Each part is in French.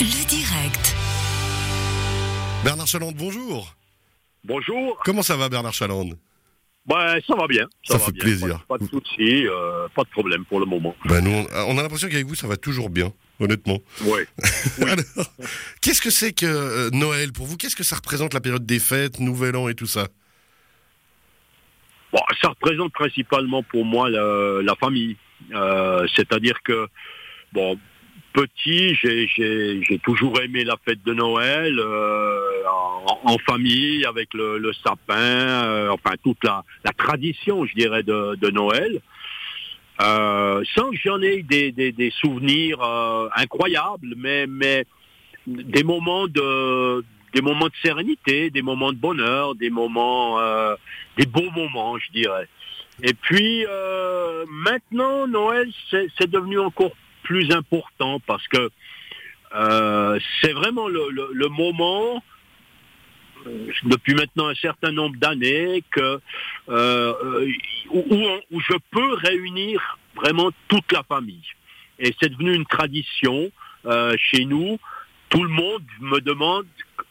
Le direct. Bernard Chalande, bonjour. Bonjour. Comment ça va Bernard Chalande Ben, ça va bien. Ça va fait bien. plaisir. Pas, pas de soucis, euh, pas de problème pour le moment. ben, nous, on, on a l'impression qu'avec vous, ça va toujours bien, honnêtement. Oui. Alors, qu'est-ce que c'est que euh, Noël pour vous? Qu'est-ce que ça représente la période des fêtes, Nouvel An et tout ça? Bon, ça représente principalement pour moi la, la famille. Euh, C'est-à-dire que, bon, petit, j'ai- toujours aimé la fête de Noël euh, en, famille, avec le, sapin, euh, enfin toute la, tradition, je dirais, de, Noël. Euh, sans que j'en ai des, souvenirs incroyables, mais, mais des moments de des moments de sérénité, des moments de bonheur, des moments des beaux moments, je dirais. Et puis maintenant, Noël, c'est devenu encore plus important parce que euh, c'est vraiment le, moment euh, depuis maintenant un certain nombre d'années que euh, où, je peux réunir vraiment toute la famille. Et c'est devenu une tradition chez nous. Tout le monde me demande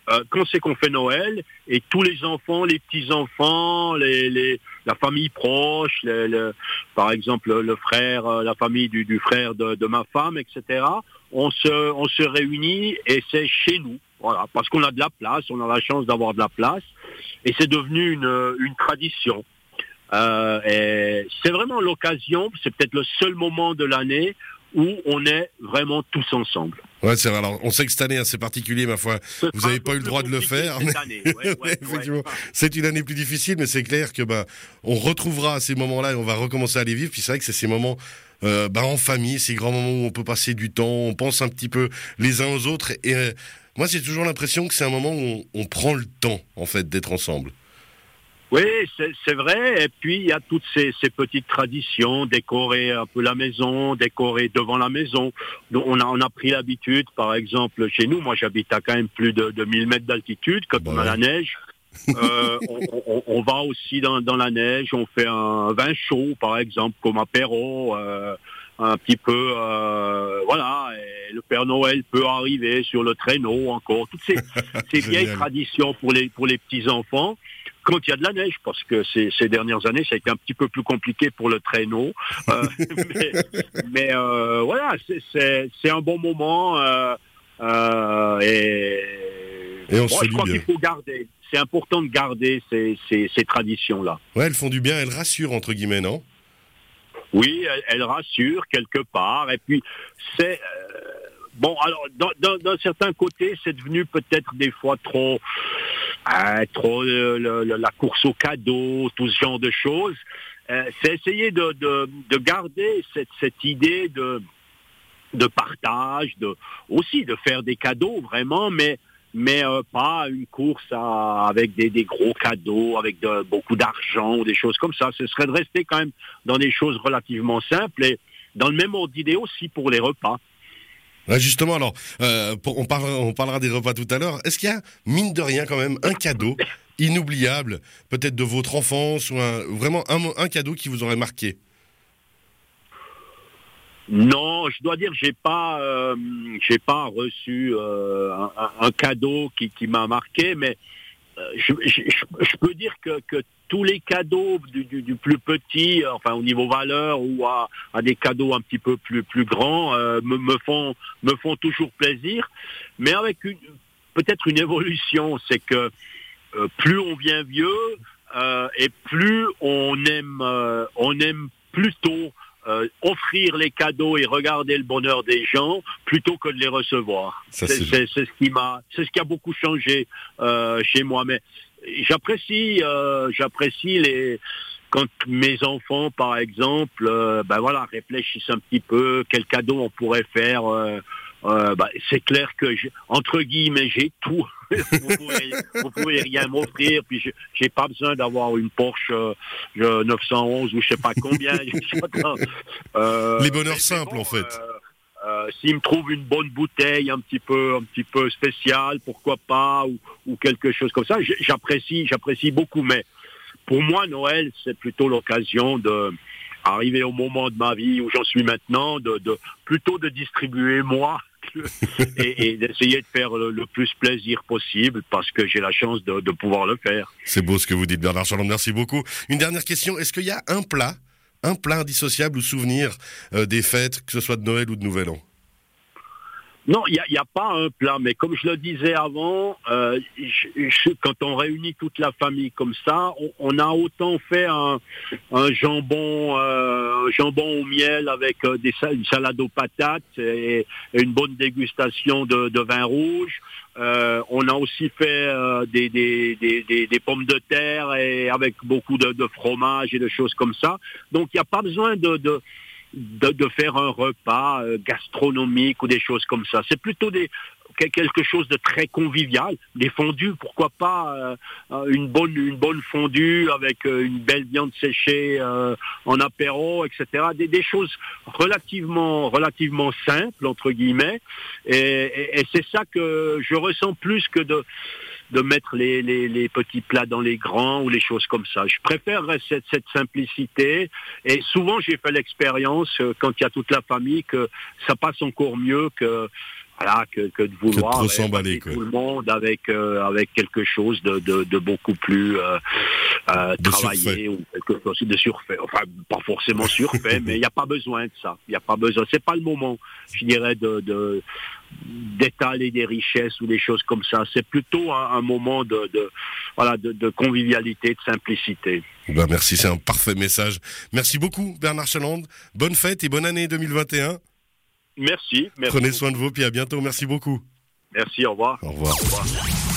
euh, quand c'est qu'on fait Noël et tous les enfants, les petits enfants, les, les- la famille proche, par exemple le frère, euh, la famille du, du frère de, ma femme, etc. On se, on se réunit et c'est chez nous, voilà, parce qu'on a de la place, on a la chance d'avoir de la place et c'est devenu une, tradition. Euh, c'est vraiment l'occasion, c'est peut-être le seul moment de l'année où on est vraiment tous ensemble. Ouais, c'est vrai. Alors, on sait que cette année, hein, c'est particulier, ma foi. Ce Vous sera avez un pas eu le droit de le faire, cette mais- année. Ouais, ouais, ouais. Effectivement. C'est une année plus difficile, mais c'est clair que bah, on retrouvera ces moments-là et on va recommencer à les vivre. Puis c'est vrai que c'est ces moments euh, bah, en famille, ces grands moments où on peut passer du temps, on pense un petit peu les uns aux autres. Et euh, moi, j'ai toujours l'impression que c'est un moment où on, on prend le temps, en fait, d'être ensemble. Oui, c'est vrai. Et puis, il y a toutes ces, ces petites traditions, décorer un peu la maison, décorer devant la maison. Donc, on a, on a pris l'habitude, par exemple, chez nous, moi j'habite à quand même plus de, de 1000 mètres d'altitude, quand on a la neige. Euh, on, on- on va aussi dans, dans la neige, on fait un vin chaud, par exemple, comme apéro, euh, un petit peu, euh, voilà, et le Père Noël peut arriver sur le traîneau encore. Toutes ces, ces vieilles traditions pour les, pour les petits-enfants quand il y a de la neige, parce que ces, ces dernières années, ça a été un petit peu plus compliqué pour le traîneau. Euh, mais mais, euh, voilà, c'est- un bon moment. euh, et Et on Moi, se je crois qu'il faut garder. C'est important de garder ces, ces, ces traditions-là. Ouais, elles font du bien, elles rassurent, entre guillemets, non? Oui, elle, elle rassure quelque part. Et puis, c'est... bon, alors, d'un- certain côté, c'est devenu peut-être des fois trop... euh, trop euh, la course au cadeau, tout ce genre de choses. Euh, c'est essayer de, de, de garder cette, idée de, partage, de, aussi de faire des cadeaux vraiment, mais mais euh, pas une course avec des, gros cadeaux, avec beaucoup d'argent ou des choses comme ça. Ce serait de rester quand même dans des choses relativement simples et dans le même ordre d'idée aussi pour les repas. Justement, alors, euh, on, parlera, des repas tout à l'heure. Est-ce qu'il y a, mine de rien, quand même, un cadeau inoubliable, peut-être de votre enfance, ou vraiment un, cadeau qui vous aurait marqué? Non, je dois dire, j'ai pas, euh, j'ai pas reçu euh, un, cadeau qui, m'a marqué, mais je, je- je- je peux dire que, que tous les cadeaux du, du- du plus petit, euh, enfin au niveau valeur ou à, à des cadeaux un petit peu plus plus grands, euh, me, me font me font toujours plaisir, mais avec peut-être une évolution, c'est que euh, plus on vient vieux euh, et plus on aime euh, on aime plutôt euh, offrir les cadeaux et regarder le bonheur des gens plutôt que de les recevoir. C'est ce qui m'a, c'est ce qui a beaucoup changé euh, chez moi. Mais j'apprécie, euh, j'apprécie les quand mes enfants, par exemple, euh, ben voilà, réfléchissent un petit peu quel cadeau on pourrait faire. Euh, ben, c'est clair que j'ai- entre guillemets j'ai tout. vous, pouvez, vous pouvez rien m'offrir, puis j'ai- pas besoin d'avoir une Porsche euh, euh, 911 ou je sais pas combien. Euh, Les bonheurs simples, bon, en fait. euh, euh, S'il me trouve une bonne bouteille un petit peu, un petit peu spéciale, pourquoi pas, ou, ou quelque chose comme ça, j'apprécie, j'apprécie beaucoup. Mais pour moi, Noël, c'est plutôt l'occasion de arriver au moment de ma vie où j'en suis maintenant, de, de plutôt de distribuer moi et, d'essayer de faire le, plus plaisir possible parce que j'ai la chance de, pouvoir le faire. C'est beau ce que vous dites, Bernard Chaland. Merci beaucoup. Une dernière question. Est-ce qu'il y a un plat, un plat indissociable ou souvenir euh, des fêtes, que ce soit de Noël ou de Nouvel An? Non, il n'y a, a, pas un plat, mais comme je le disais avant, euh, quand on réunit toute la famille comme ça, on, a autant fait un, jambon, euh, jambon au miel avec euh, des une salade aux patates et, une bonne dégustation de, vin rouge. on a aussi fait des, des, pommes de terre et avec beaucoup de, fromage et de choses comme ça. Donc il n'y a pas besoin de de, faire un repas euh, gastronomique ou des choses comme ça. C'est plutôt des, quelque chose de très convivial, des fondus, pourquoi pas euh, euh, une bonne une bonne fondue avec une belle viande séchée en apéro, etc. Des, des, choses relativement relativement simples entre guillemets, et, et c'est ça que je ressens plus que de de mettre les, les, petits plats dans les grands ou les choses comme ça. Je préfère cette, cette simplicité et souvent j'ai fait l'expérience euh, quand il y a toute la famille que ça passe encore mieux que voilà, que, que de vouloir tout le monde avec euh, avec quelque chose de, de, beaucoup plus euh, euh travaillé ou quelque chose de surfait. Enfin, pas forcément surfait, mais il n'y a pas besoin de ça. Il n'y a pas besoin. C'est pas le moment, je dirais, de, d'étaler des richesses ou des choses comme ça. C'est plutôt un, moment de, de voilà de, convivialité, de simplicité. Ben merci, c'est un parfait message. Merci beaucoup Bernard Chaland. Bonne fête et bonne année 2021. Merci, Prenez soin de vous, puis à bientôt. Merci beaucoup. Merci, au revoir. Au revoir. Au revoir.